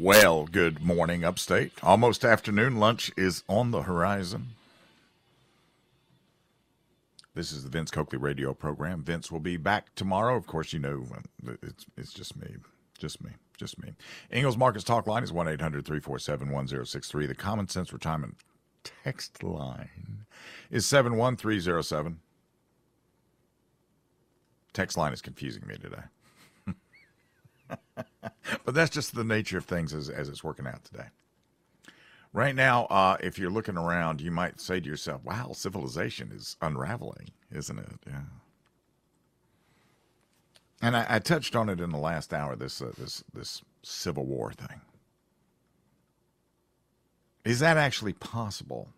Well, good morning, upstate. Almost afternoon. Lunch is on the horizon. This is the Vince Coakley radio program. Vince will be back tomorrow. Of course, you know it's, it's just me. Just me. Just me. Ingles Markets Talk line is 1 800 347 1063. The Common Sense Retirement text line is 71307. Text line is confusing me today. But that's just the nature of things as, as it's working out today. Right now, uh, if you're looking around, you might say to yourself, wow, civilization is unraveling, isn't it? Yeah. And I, I touched on it in the last hour. This uh, this this civil war thing. Is that actually possible?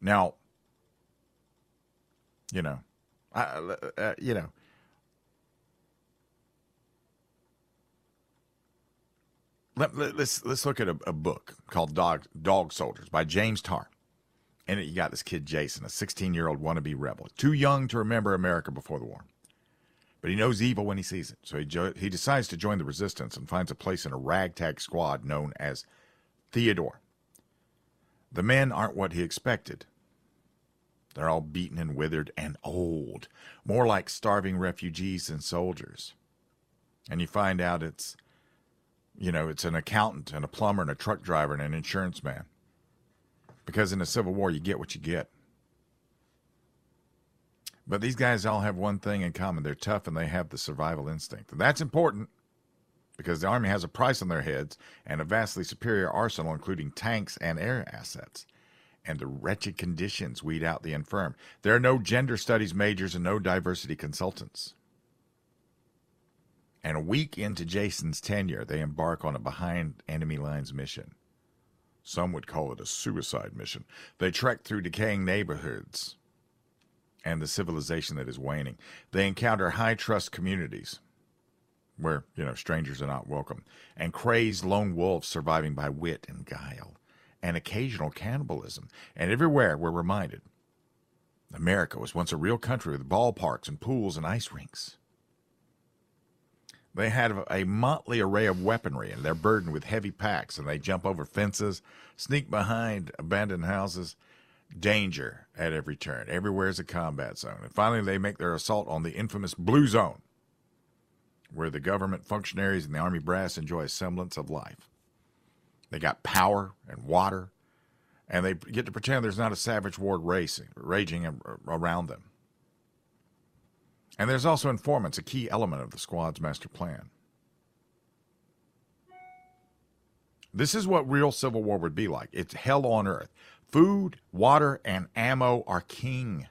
Now, you know, I, uh, you know, Let, us let's, let's look at a, a, book called Dog Dog Soldiers by James Tarr. And you got this kid Jason, a 16 year old wannabe rebel, too young to remember America before the war, but he knows evil when he sees it. So he jo- he decides to join the resistance and finds a place in a ragtag squad known as Theodore. The men aren't what he expected. They're all beaten and withered and old, more like starving refugees than soldiers. And you find out it's you know, it's an accountant and a plumber and a truck driver and an insurance man. Because in the Civil War, you get what you get. But these guys all have one thing in common they're tough and they have the survival instinct. And that's important because the Army has a price on their heads and a vastly superior arsenal, including tanks and air assets. And the wretched conditions weed out the infirm. There are no gender studies majors and no diversity consultants. And a week into Jason's tenure, they embark on a behind enemy lines mission. Some would call it a suicide mission. They trek through decaying neighborhoods and the civilization that is waning. They encounter high trust communities where, you know, strangers are not welcome, and crazed lone wolves surviving by wit and guile, and occasional cannibalism. And everywhere we're reminded America was once a real country with ballparks and pools and ice rinks. They have a motley array of weaponry, and they're burdened with heavy packs, and they jump over fences, sneak behind abandoned houses. Danger at every turn. Everywhere is a combat zone. And finally, they make their assault on the infamous Blue Zone, where the government functionaries and the Army brass enjoy a semblance of life. They got power and water, and they get to pretend there's not a savage war racing, raging around them. And there's also informants, a key element of the squad's master plan. This is what real civil war would be like. It's hell on earth. Food, water, and ammo are king.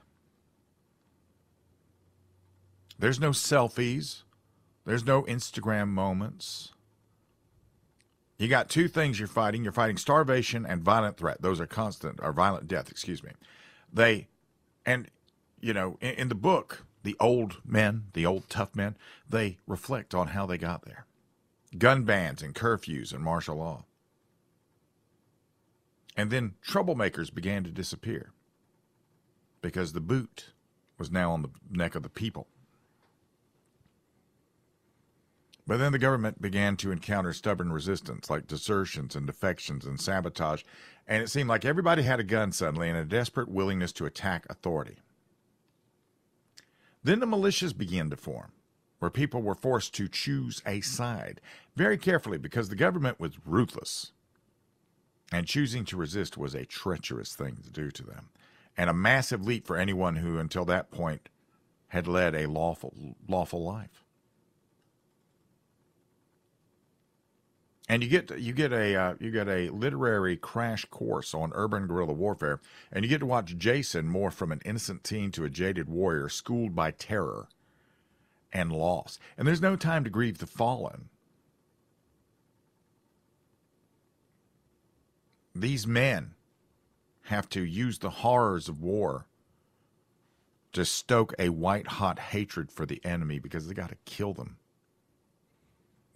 There's no selfies. There's no Instagram moments. You got two things you're fighting. You're fighting starvation and violent threat. Those are constant, or violent death, excuse me. They, and, you know, in, in the book, the old men, the old tough men, they reflect on how they got there. Gun bans and curfews and martial law. And then troublemakers began to disappear because the boot was now on the neck of the people. But then the government began to encounter stubborn resistance, like desertions and defections and sabotage, and it seemed like everybody had a gun suddenly and a desperate willingness to attack authority. Then the militias began to form. where people were forced to choose a side very carefully because the government was ruthless. And choosing to resist was a treacherous thing to do to them, and a massive leap for anyone who, until that point, had led a lawful, lawful life. And you get you get a uh, you get a literary crash course on urban guerrilla warfare, and you get to watch Jason morph from an innocent teen to a jaded warrior schooled by terror and loss. And there's no time to grieve the fallen. These men have to use the horrors of war to stoke a white hot hatred for the enemy because they got to kill them.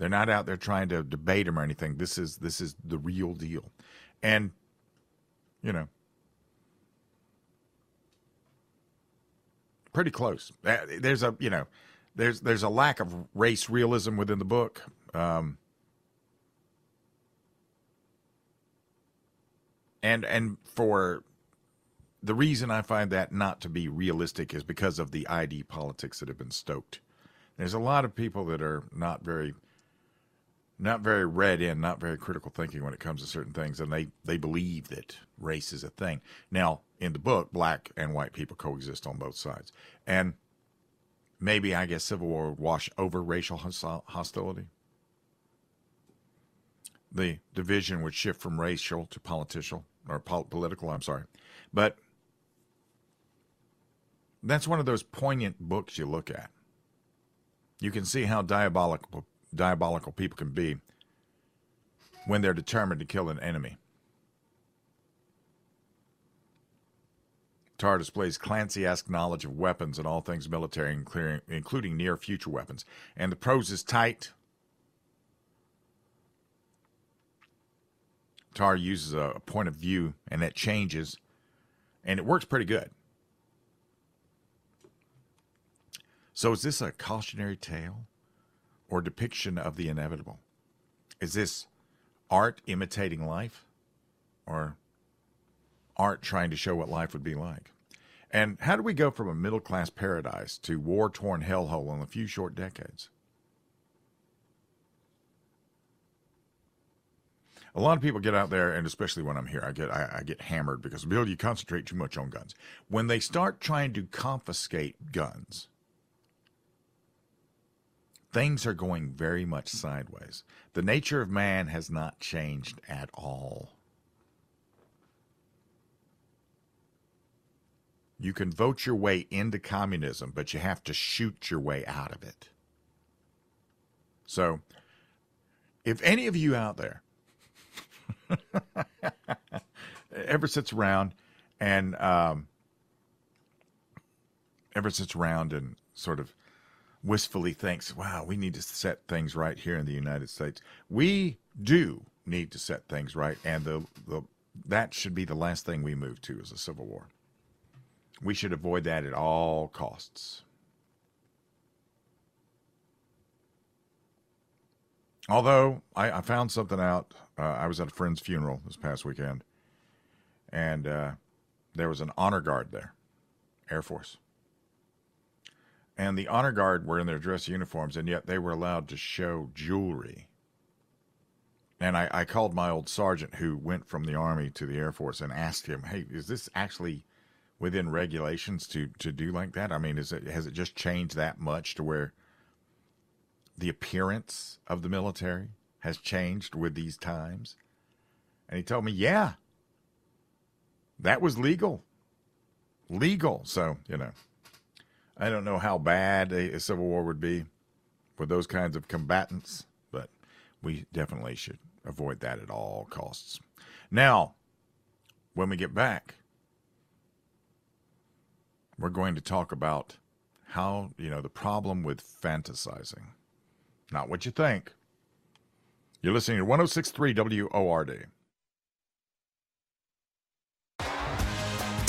They're not out there trying to debate him or anything. This is this is the real deal, and you know, pretty close. Uh, there's a you know, there's there's a lack of race realism within the book. Um, and and for the reason I find that not to be realistic is because of the ID politics that have been stoked. There's a lot of people that are not very not very read in, not very critical thinking when it comes to certain things, and they they believe that race is a thing. Now, in the book, black and white people coexist on both sides, and maybe I guess civil war would wash over racial hostility. The division would shift from racial to political or political. I'm sorry, but that's one of those poignant books you look at. You can see how diabolical diabolical people can be when they're determined to kill an enemy. Tarr displays Clancy-esque knowledge of weapons and all things military, including near future weapons. And the prose is tight. Tarr uses a point of view, and that changes, and it works pretty good. So, is this a cautionary tale? Or depiction of the inevitable? Is this art imitating life or art trying to show what life would be like? And how do we go from a middle class paradise to war torn hellhole in a few short decades? A lot of people get out there, and especially when I'm here, I get I, I, get hammered because Bill, you concentrate too much on guns. When they start trying to confiscate guns, things are going very much sideways. The nature of man has not changed at all. You can vote your way into communism, but you have to shoot your way out of it. So, if any of you out there ever sits around and um, ever sits around and sort of wistfully thinks, wow, we need to set things right here in the United States. We do need to set things right, and the, the that should be the last thing we move to is a civil war. We should avoid that at all costs. Although I, I found something out, uh, I was at a friend's funeral this past weekend, and uh, there was an honor guard there, Air Force and the honor guard were in their dress uniforms, and yet they were allowed to show jewelry. And I, I, called my old sergeant who went from the Army to the Air Force and asked him, hey, is this actually within regulations to, to do like that? I mean, is it, has it just changed that much to where the appearance of the military has changed with these times? And he told me, yeah, that was legal. Legal. So, you know. I don't know how bad a, a civil war would be for those kinds of combatants, but we definitely should avoid that at all costs. Now, when we get back, we're going to talk about how, you know, the problem with fantasizing. Not what you think. You're listening to 1063 WORD.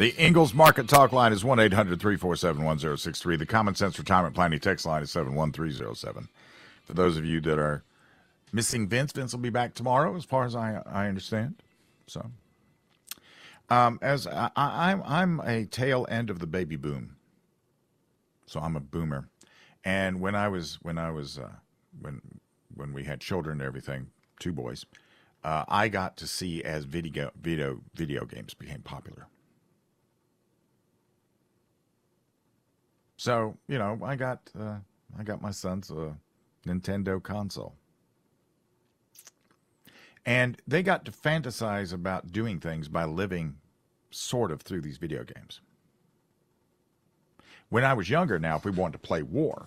The Ingles Market Talk line is 1 800 347 1063. The Common Sense Retirement Planning text line is 71307. For those of you that are missing Vince, Vince will be back tomorrow, as far as I, I understand. So, um, as I, I'm, I'm a tail end of the baby boom. So I'm a boomer. And when I was, when I was, uh, when, when we had children and everything, two boys, uh, I got to see as video, video, video games became popular. So you know, I got uh, I got my son's uh, Nintendo console, and they got to fantasize about doing things by living sort of through these video games. When I was younger, now if we wanted to play war,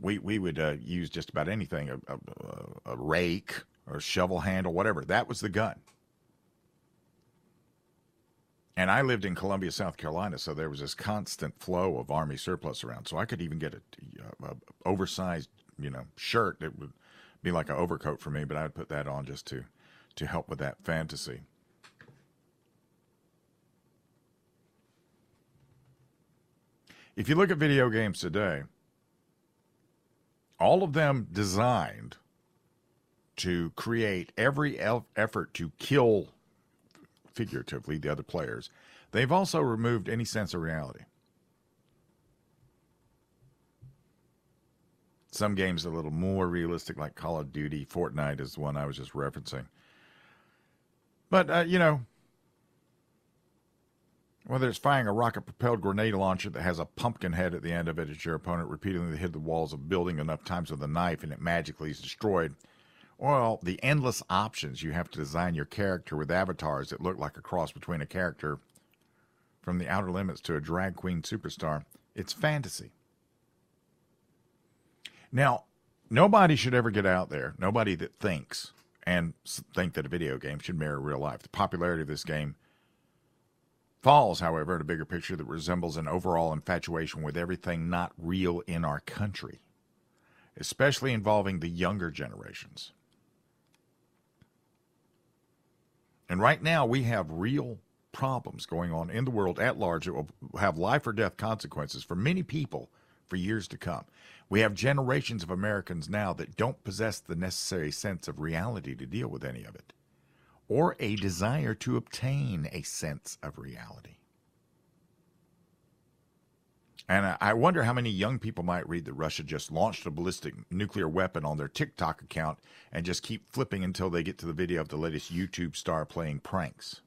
we we would uh, use just about anything a, a, a rake or a shovel handle, whatever. That was the gun. And I lived in Columbia, South Carolina, so there was this constant flow of Army surplus around. So I could even get a, a, a oversized, you know, shirt that would be like an overcoat for me, but I would put that on just to to help with that fantasy. If you look at video games today, all of them designed to create every effort to kill figuratively, the other players, they've also removed any sense of reality. Some games are a little more realistic, like Call of Duty. Fortnite is the one I was just referencing. But, uh, you know, whether it's firing a rocket propelled grenade launcher that has a pumpkin head at the end of it as your opponent repeatedly hit the walls of a building enough times with a knife and it magically is destroyed, well, the endless options you have to design your character with avatars that look like a cross between a character from the outer limits to a drag queen superstar. It's fantasy. Now, nobody should ever get out there, nobody that thinks and think that a video game should mirror real life. The popularity of this game falls, however, at a bigger picture that resembles an overall infatuation with everything not real in our country, especially involving the younger generations. And right now, we have real problems going on in the world at large that will have life or death consequences for many people for years to come. We have generations of Americans now that don't possess the necessary sense of reality to deal with any of it, or a desire to obtain a sense of reality. And I wonder how many young people might read that Russia just launched a ballistic nuclear weapon on their TikTok account and just keep flipping until they get to the video of the latest YouTube star playing pranks.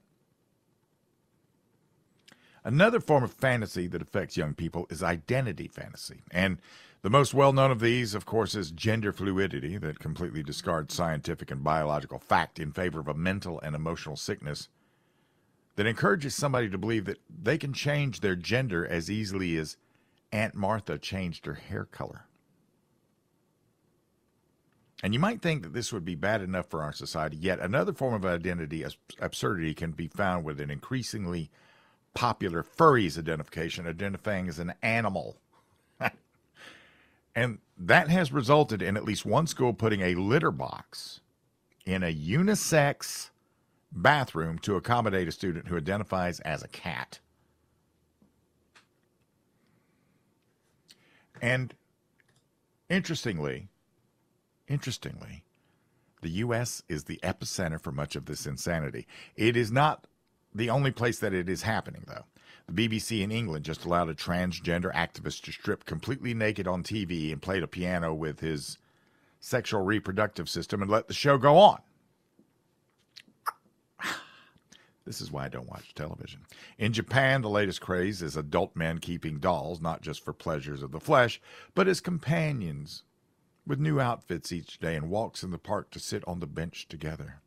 Another form of fantasy that affects young people is identity fantasy. And the most well known of these, of course, is gender fluidity that completely discards scientific and biological fact in favor of a mental and emotional sickness that encourages somebody to believe that they can change their gender as easily as Aunt Martha changed her hair color. And you might think that this would be bad enough for our society, yet another form of identity absurdity can be found with an increasingly popular furries identification, identifying as an animal. And that has resulted in at least one school putting a litter box in a unisex bathroom to accommodate a student who identifies as a cat. And interestingly, interestingly, the U.S. is the epicenter for much of this insanity. It is not the only place that it is happening, though. The BBC in England just allowed a transgender activist to strip completely naked on TV and played a piano with his sexual reproductive system and let the show go on. This is why I don't watch television. In Japan, the latest craze is adult men keeping dolls, not just for pleasures of the flesh, but as companions with new outfits each day and walks in the park to sit on the bench together.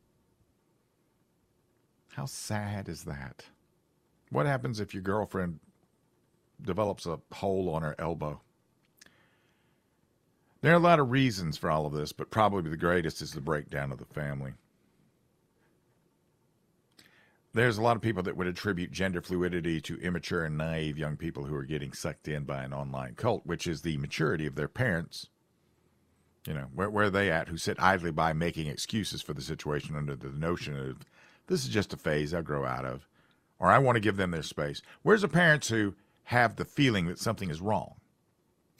How sad is that? What happens if your girlfriend develops a hole on her elbow? There are a lot of reasons for all of this, but probably the greatest is the breakdown of the family. There's a lot of people that would attribute gender fluidity to immature and naive young people who are getting sucked in by an online cult, which is the maturity of their parents. You know, where, where are they at who sit idly by making excuses for the situation under the notion of this is just a phase I'll grow out of, or I want to give them their space. Where's the parents who have the feeling that something is wrong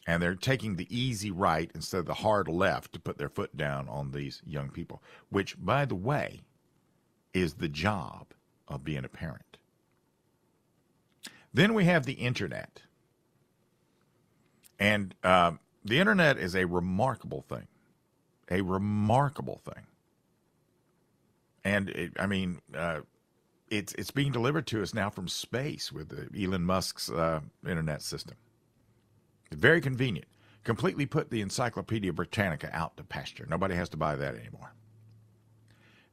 and they're taking the easy right instead of the hard left to put their foot down on these young people, which, by the way, is the job of being a parent. Then we have the internet. And uh, the internet is a remarkable thing, a remarkable thing. And it, I mean, uh, it's it's being delivered to us now from space with Elon Musk's uh, internet system. Very convenient. Completely put the Encyclopedia Britannica out to pasture. Nobody has to buy that anymore.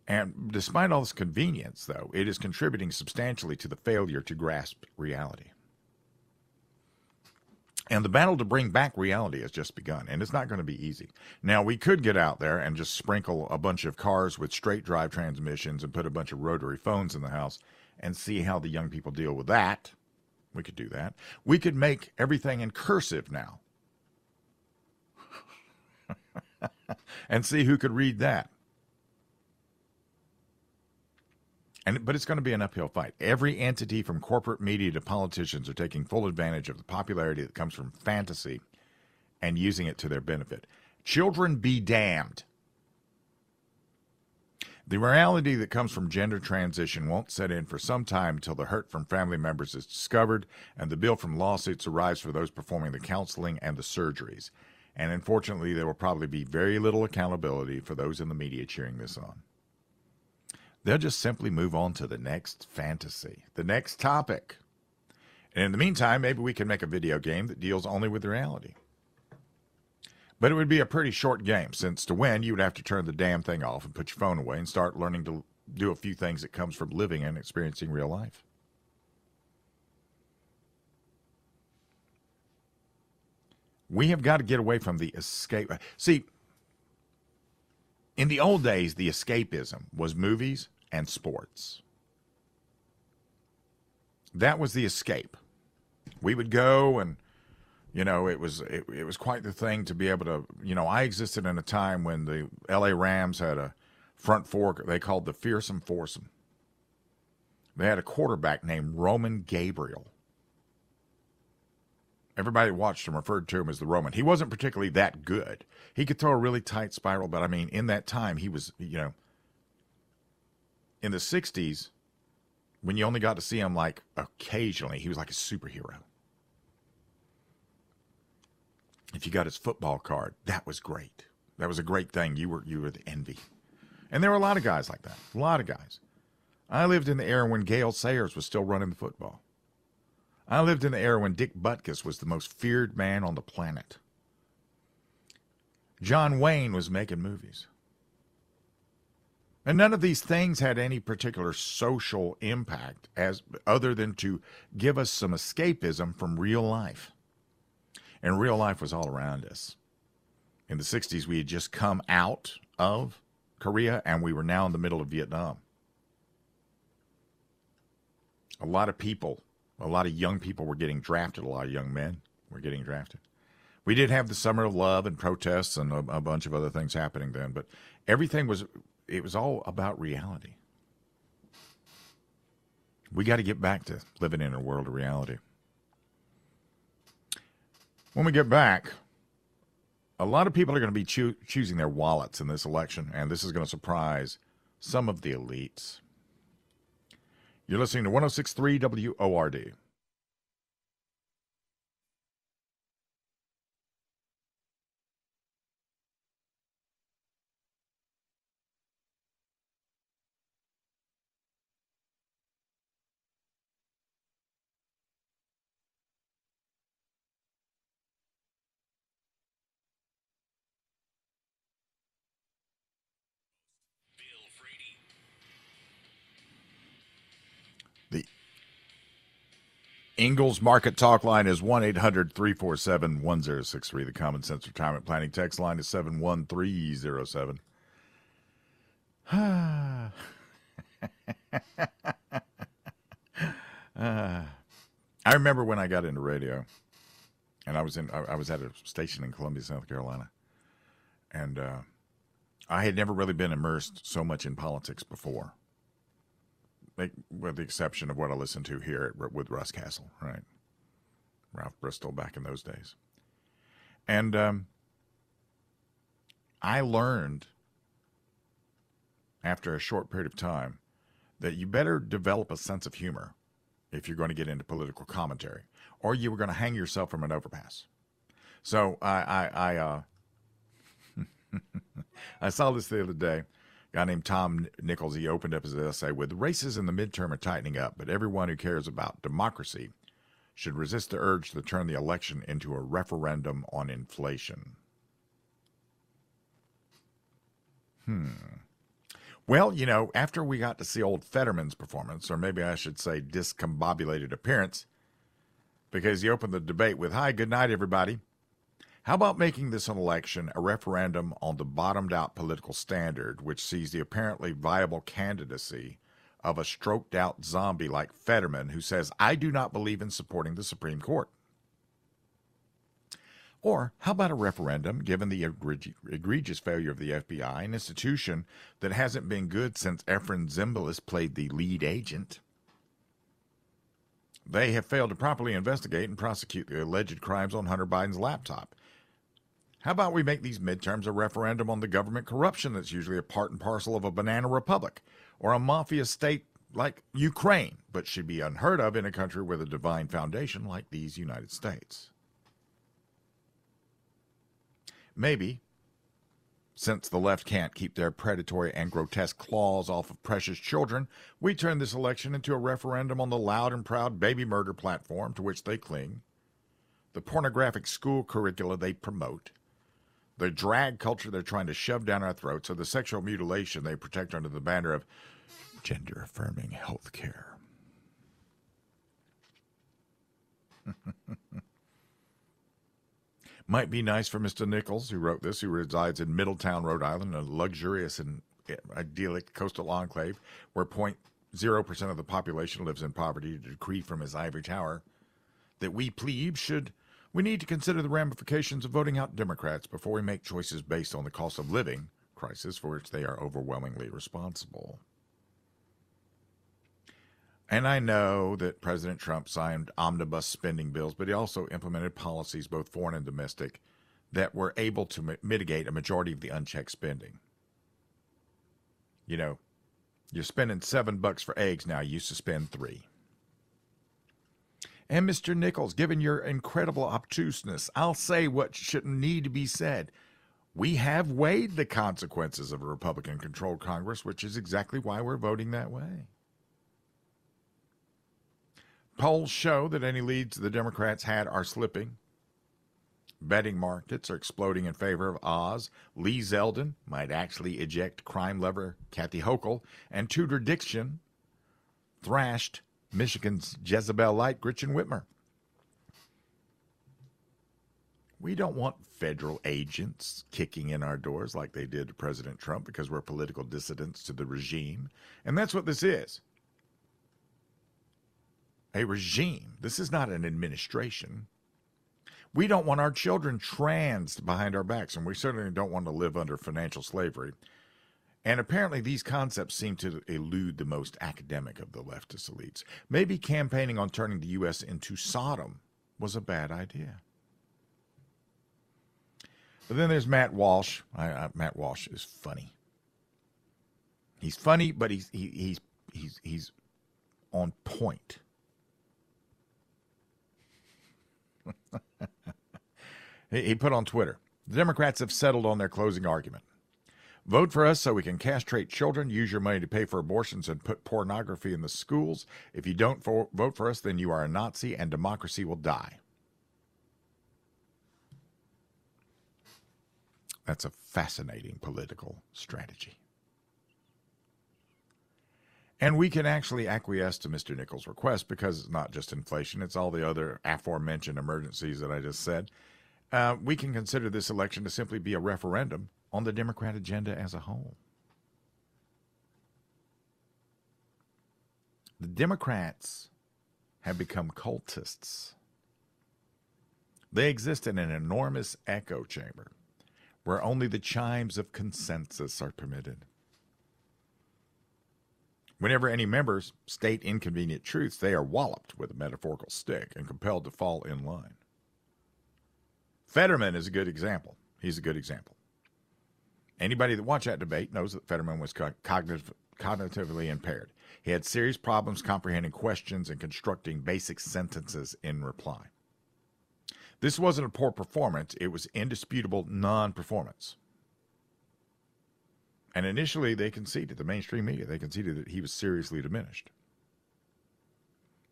And despite all this convenience, though, it is contributing substantially to the failure to grasp reality. And the battle to bring back reality has just begun, and it's not going to be easy. Now, we could get out there and just sprinkle a bunch of cars with straight drive transmissions and put a bunch of rotary phones in the house and see how the young people deal with that. We could do that. We could make everything in cursive now and see who could read that. And, but it's going to be an uphill fight. Every entity from corporate media to politicians are taking full advantage of the popularity that comes from fantasy and using it to their benefit. Children be damned. The reality that comes from gender transition won't set in for some time until the hurt from family members is discovered and the bill from lawsuits arrives for those performing the counseling and the surgeries. And unfortunately, there will probably be very little accountability for those in the media cheering this on. They'll just simply move on to the next fantasy, the next topic. And in the meantime, maybe we can make a video game that deals only with reality. But it would be a pretty short game, since to win, you would have to turn the damn thing off and put your phone away and start learning to do a few things that comes from living and experiencing real life. We have got to get away from the escape. See, in the old days, the escapism was movies and sports. That was the escape. We would go and you know it was it, it was quite the thing to be able to you know I existed in a time when the LA Rams had a front four they called the fearsome foursome. They had a quarterback named Roman Gabriel. Everybody watched him referred to him as the Roman. He wasn't particularly that good. He could throw a really tight spiral, but I mean, in that time, he was, you know, in the 60s, when you only got to see him like occasionally, he was like a superhero. If you got his football card, that was great. That was a great thing. You were you were the envy. And there were a lot of guys like that. A lot of guys. I lived in the era when Gale Sayers was still running the football. I lived in the era when Dick Butkus was the most feared man on the planet. John Wayne was making movies. And none of these things had any particular social impact as other than to give us some escapism from real life. And real life was all around us. In the 60s, we had just come out of Korea and we were now in the middle of Vietnam. A lot of people, a lot of young people were getting drafted, a lot of young men were getting drafted. We did have the summer of love and protests and a, a bunch of other things happening then, but everything was it was all about reality. We got to get back to living in a world of reality. When we get back, a lot of people are going to be choo- choosing their wallets in this election, and this is going to surprise some of the elites. You're listening to 1063 WORD. Ingles Market Talk line is 1 800 347 1063. The Common Sense Retirement Planning text line is 71307. I remember when I got into radio, and I was in I, I was at a station in Columbia, South Carolina, and uh, I had never really been immersed so much in politics before with the exception of what I listened to here at, with Russ Castle, right? Ralph Bristol back in those days. And um, I learned after a short period of time that you better develop a sense of humor if you're going to get into political commentary, or you were going to hang yourself from an overpass. So I I I, uh, I saw this the other day guy named Tom Nichols, he opened up his essay with races in the midterm are tightening up, but everyone who cares about democracy should resist the urge to turn the election into a referendum on inflation. Hmm. Well, you know, after we got to see old Fetterman's performance, or maybe I should say discombobulated appearance, because he opened the debate with, Hi, good night, everybody. How about making this an election a referendum on the bottomed out political standard, which sees the apparently viable candidacy of a stroked out zombie like Fetterman who says, I do not believe in supporting the Supreme Court? Or how about a referendum, given the egregious failure of the FBI, an institution that hasn't been good since Efrem Zimbalist played the lead agent? They have failed to properly investigate and prosecute the alleged crimes on Hunter Biden's laptop. How about we make these midterms a referendum on the government corruption that's usually a part and parcel of a banana republic or a mafia state like Ukraine, but should be unheard of in a country with a divine foundation like these United States? Maybe, since the left can't keep their predatory and grotesque claws off of precious children, we turn this election into a referendum on the loud and proud baby murder platform to which they cling, the pornographic school curricula they promote, the drag culture they're trying to shove down our throats, or the sexual mutilation they protect under the banner of gender affirming health care. Might be nice for Mr. Nichols, who wrote this, who resides in Middletown, Rhode Island, a luxurious and eh, idyllic coastal enclave where 0.0% of the population lives in poverty, to decree from his ivory tower that we plebes should we need to consider the ramifications of voting out Democrats before we make choices based on the cost of living crisis for which they are overwhelmingly responsible. And I know that President Trump signed omnibus spending bills, but he also implemented policies, both foreign and domestic, that were able to mitigate a majority of the unchecked spending. You know, you're spending seven bucks for eggs now. You used to spend three. And Mr. Nichols, given your incredible obtuseness, I'll say what shouldn't need to be said. We have weighed the consequences of a Republican controlled Congress, which is exactly why we're voting that way. Polls show that any leads the Democrats had are slipping. Betting markets are exploding in favor of Oz. Lee Zeldin might actually eject crime lover Kathy Hochul, and Tudor Dixon thrashed Michigan's Jezebel Light, Gretchen Whitmer. We don't want federal agents kicking in our doors like they did to President Trump because we're political dissidents to the regime. And that's what this is a regime. This is not an administration. We don't want our children trans behind our backs, and we certainly don't want to live under financial slavery. And apparently, these concepts seem to elude the most academic of the leftist elites. Maybe campaigning on turning the U.S. into Sodom was a bad idea. But then there's Matt Walsh. I, I, Matt Walsh is funny. He's funny, but he's he, he's he's he's on point. he put on Twitter The Democrats have settled on their closing argument. Vote for us so we can castrate children, use your money to pay for abortions, and put pornography in the schools. If you don't for, vote for us, then you are a Nazi and democracy will die. That's a fascinating political strategy. And we can actually acquiesce to Mr. Nichols' request because it's not just inflation, it's all the other aforementioned emergencies that I just said. Uh, we can consider this election to simply be a referendum on the Democrat agenda as a whole. The Democrats have become cultists. They exist in an enormous echo chamber where only the chimes of consensus are permitted. Whenever any members state inconvenient truths, they are walloped with a metaphorical stick and compelled to fall in line. Fetterman is a good example. He's a good example. Anybody that watched that debate knows that Fetterman was cognitive, cognitively impaired. He had serious problems comprehending questions and constructing basic sentences in reply. This wasn't a poor performance, it was indisputable non performance. And initially, they conceded, the mainstream media, they conceded that he was seriously diminished.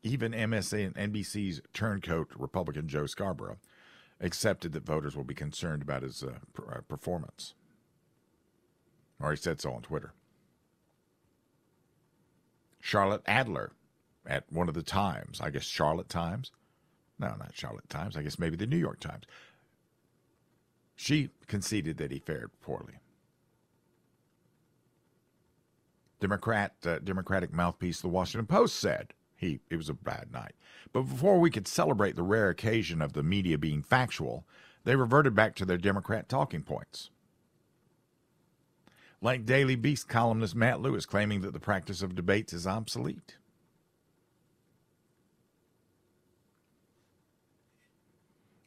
Even MSNBC's turncoat Republican Joe Scarborough accepted that voters will be concerned about his uh, uh, performance. Or he said so on Twitter. Charlotte Alter at one of the Times, I guess Charlotte Times. No, not Charlotte Times. I guess maybe the New York Times. She conceded that he fared poorly. Democrat uh, Democratic mouthpiece the Washington Post said he it was a bad night. But before we could celebrate the rare occasion of the media being factual, they reverted back to their Democrat talking points. Like Daily Beast columnist Matt Lewis claiming that the practice of debates is obsolete.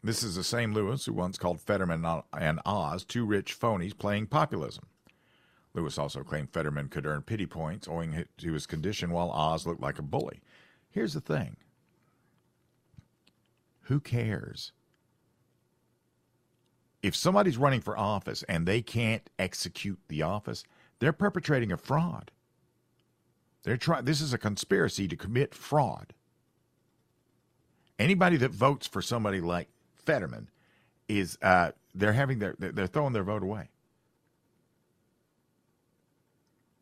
This is the same Lewis who once called Fetterman and Oz two rich phonies playing populism. Lewis also claimed Fetterman could earn pity points owing to his condition while Oz looked like a bully. Here's the thing who cares? If somebody's running for office and they can't execute the office, they're perpetrating a fraud. They're trying this is a conspiracy to commit fraud. Anybody that votes for somebody like Fetterman is uh, they're having their they're throwing their vote away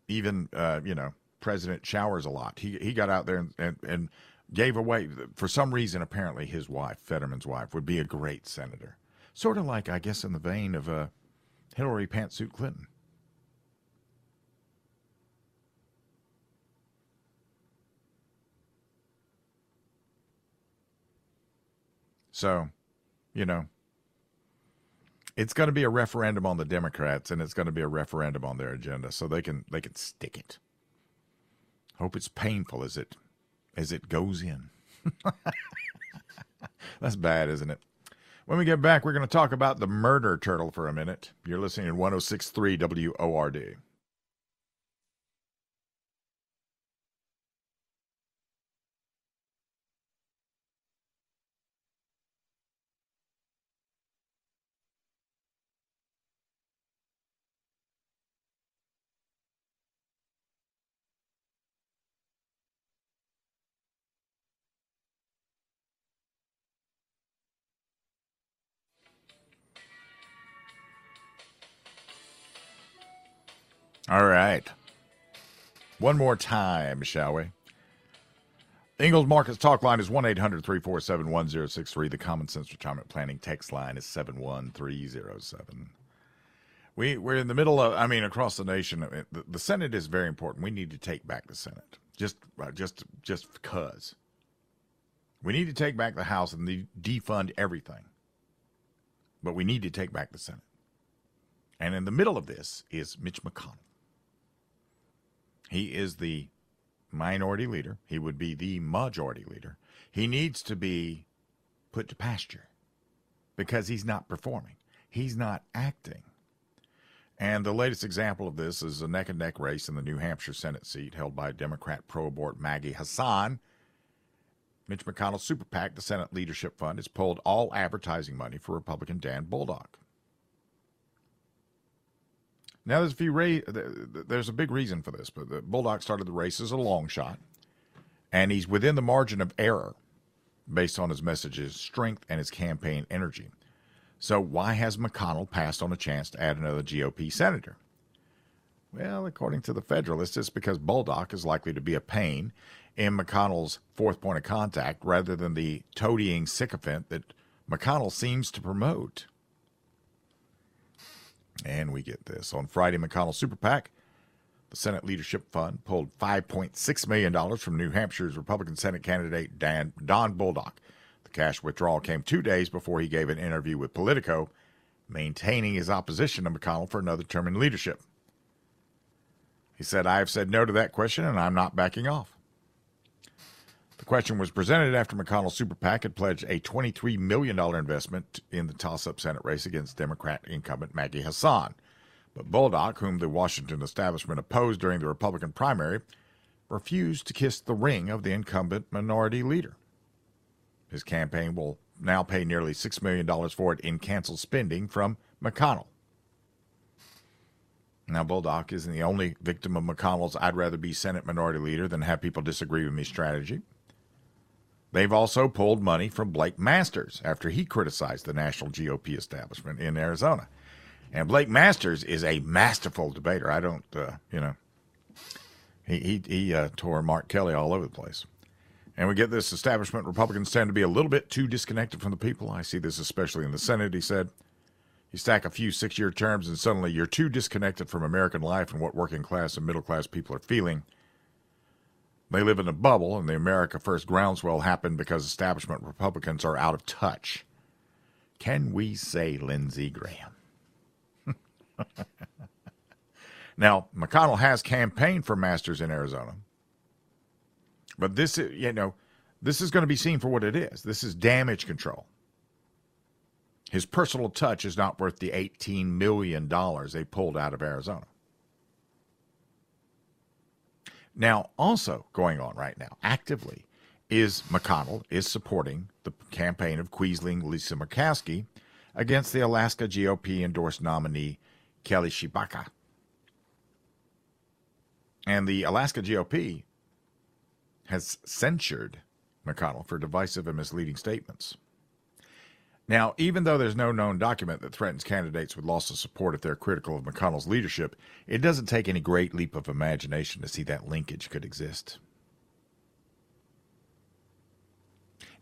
even uh, you know President showers a lot. He he got out there and, and, and gave away for some reason. Apparently, his wife, Fetterman's wife, would be a great senator. Sort of like I guess in the vein of uh, Hillary Pantsuit Clinton. So, you know, it's going to be a referendum on the Democrats, and it's going to be a referendum on their agenda, so they can they can stick it. Hope it's painful as it as it goes in. That's bad, isn't it? When we get back, we're going to talk about the murder turtle for a minute. You're listening to 1063 WORD. All right. One more time, shall we? Ingles Markets Talk line is 1 800 347 1063. The Common Sense Retirement Planning text line is 71307. We, we're in the middle of, I mean, across the nation, the, the Senate is very important. We need to take back the Senate just, uh, just, just because. We need to take back the House and defund everything. But we need to take back the Senate. And in the middle of this is Mitch McConnell. He is the minority leader. He would be the majority leader. He needs to be put to pasture because he's not performing. He's not acting. And the latest example of this is a neck and neck race in the New Hampshire Senate seat held by Democrat pro abort Maggie Hassan. Mitch McConnell's super PAC, the Senate Leadership Fund, has pulled all advertising money for Republican Dan Bolduc. Now, there's a few ra- there's a big reason for this, but the Bolduc started the race as a long shot, and he's within the margin of error based on his message's strength and his campaign energy. So, why has McConnell passed on a chance to add another GOP senator? Well, according to the Federalist, it's because Bolduc is likely to be a pain in McConnell's fourth point of contact rather than the toadying sycophant that McConnell seems to promote. And we get this. On Friday, McConnell Super PAC, the Senate Leadership Fund, pulled $5.6 million from New Hampshire's Republican Senate candidate Dan, Don Bolduc. The cash withdrawal came two days before he gave an interview with Politico, maintaining his opposition to McConnell for another term in leadership. He said, I have said no to that question and I'm not backing off. The question was presented after McConnell's super PAC had pledged a $23 million investment in the toss up Senate race against Democrat incumbent Maggie Hassan. But Bolduc, whom the Washington establishment opposed during the Republican primary, refused to kiss the ring of the incumbent minority leader. His campaign will now pay nearly $6 million for it in canceled spending from McConnell. Now, Bolduc isn't the only victim of McConnell's I'd rather be Senate minority leader than have people disagree with me strategy. They've also pulled money from Blake Masters after he criticized the national GOP establishment in Arizona. And Blake Masters is a masterful debater. I don't, uh, you know, he he, he uh, tore Mark Kelly all over the place. And we get this establishment Republicans tend to be a little bit too disconnected from the people. I see this especially in the Senate. He said, "You stack a few six-year terms, and suddenly you're too disconnected from American life and what working class and middle class people are feeling." They live in a bubble, and the America First groundswell happened because establishment Republicans are out of touch. Can we say Lindsey Graham? now, McConnell has campaigned for Masters in Arizona, but this, you know, this is going to be seen for what it is. This is damage control. His personal touch is not worth the $18 million they pulled out of Arizona. Now, also going on right now, actively, is McConnell is supporting the campaign of Quisling Lisa Murkowski against the Alaska GOP endorsed nominee Kelly Tshibaka. And the Alaska GOP has censured McConnell for divisive and misleading statements. Now, even though there's no known document that threatens candidates with loss of support if they're critical of McConnell's leadership, it doesn't take any great leap of imagination to see that linkage could exist.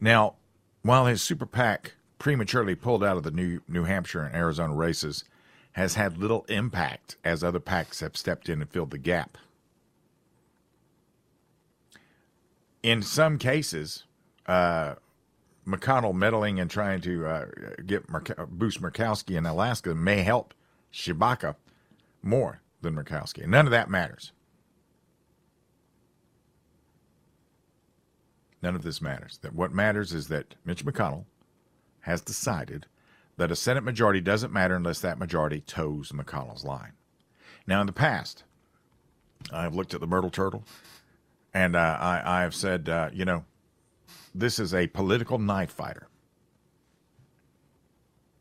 Now, while his super PAC prematurely pulled out of the New, New Hampshire and Arizona races, has had little impact as other PACs have stepped in and filled the gap. In some cases, uh, McConnell meddling and trying to uh, get boost Murkowski in Alaska may help Tshibaka more than Murkowski. None of that matters. None of this matters. That what matters is that Mitch McConnell has decided that a Senate majority doesn't matter unless that majority toes McConnell's line. Now, in the past, I've looked at the Myrtle Turtle, and uh, I, have said, uh, you know, this is a political knife fighter.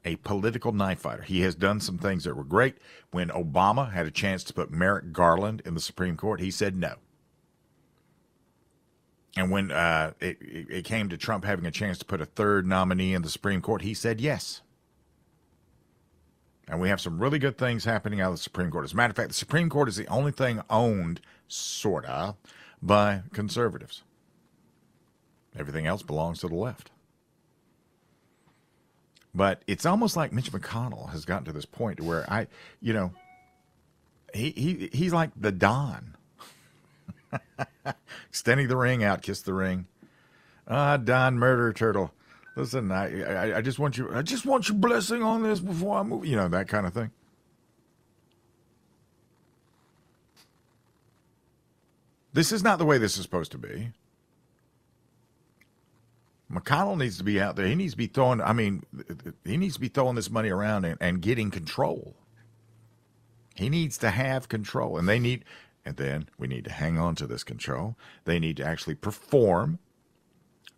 A political knife fighter. He has done some things that were great. When Obama had a chance to put Merrick Garland in the Supreme Court, he said no. And when uh, it, it came to Trump having a chance to put a third nominee in the Supreme Court, he said yes. And we have some really good things happening out of the Supreme Court. As a matter of fact, the Supreme Court is the only thing owned, sort of, by conservatives. Everything else belongs to the left. But it's almost like Mitch McConnell has gotten to this point where I, you know, he, he he's like the Don. Extending the ring out, kiss the ring. Ah, Don Murder Turtle. Listen, I, I I just want you I just want your blessing on this before I move. You know that kind of thing. This is not the way this is supposed to be. McConnell needs to be out there. He needs to be throwing. I mean, he needs to be throwing this money around and, and getting control. He needs to have control, and they need. And then we need to hang on to this control. They need to actually perform.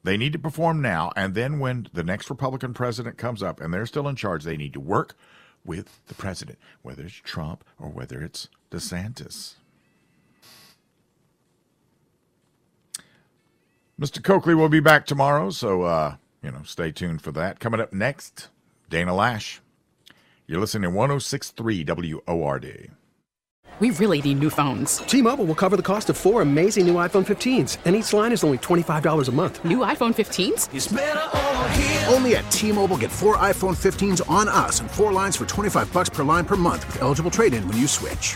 They need to perform now, and then when the next Republican president comes up and they're still in charge, they need to work with the president, whether it's Trump or whether it's DeSantis. Mr. Coakley will be back tomorrow, so uh, you know, stay tuned for that. Coming up next, Dana Loesch. You're listening to 1063 WORD. We really need new phones. T-Mobile will cover the cost of four amazing new iPhone 15s, and each line is only $25 a month. New iPhone 15s? Only at T-Mobile get four iPhone 15s on us and four lines for 25 bucks per line per month with eligible trade-in when you switch.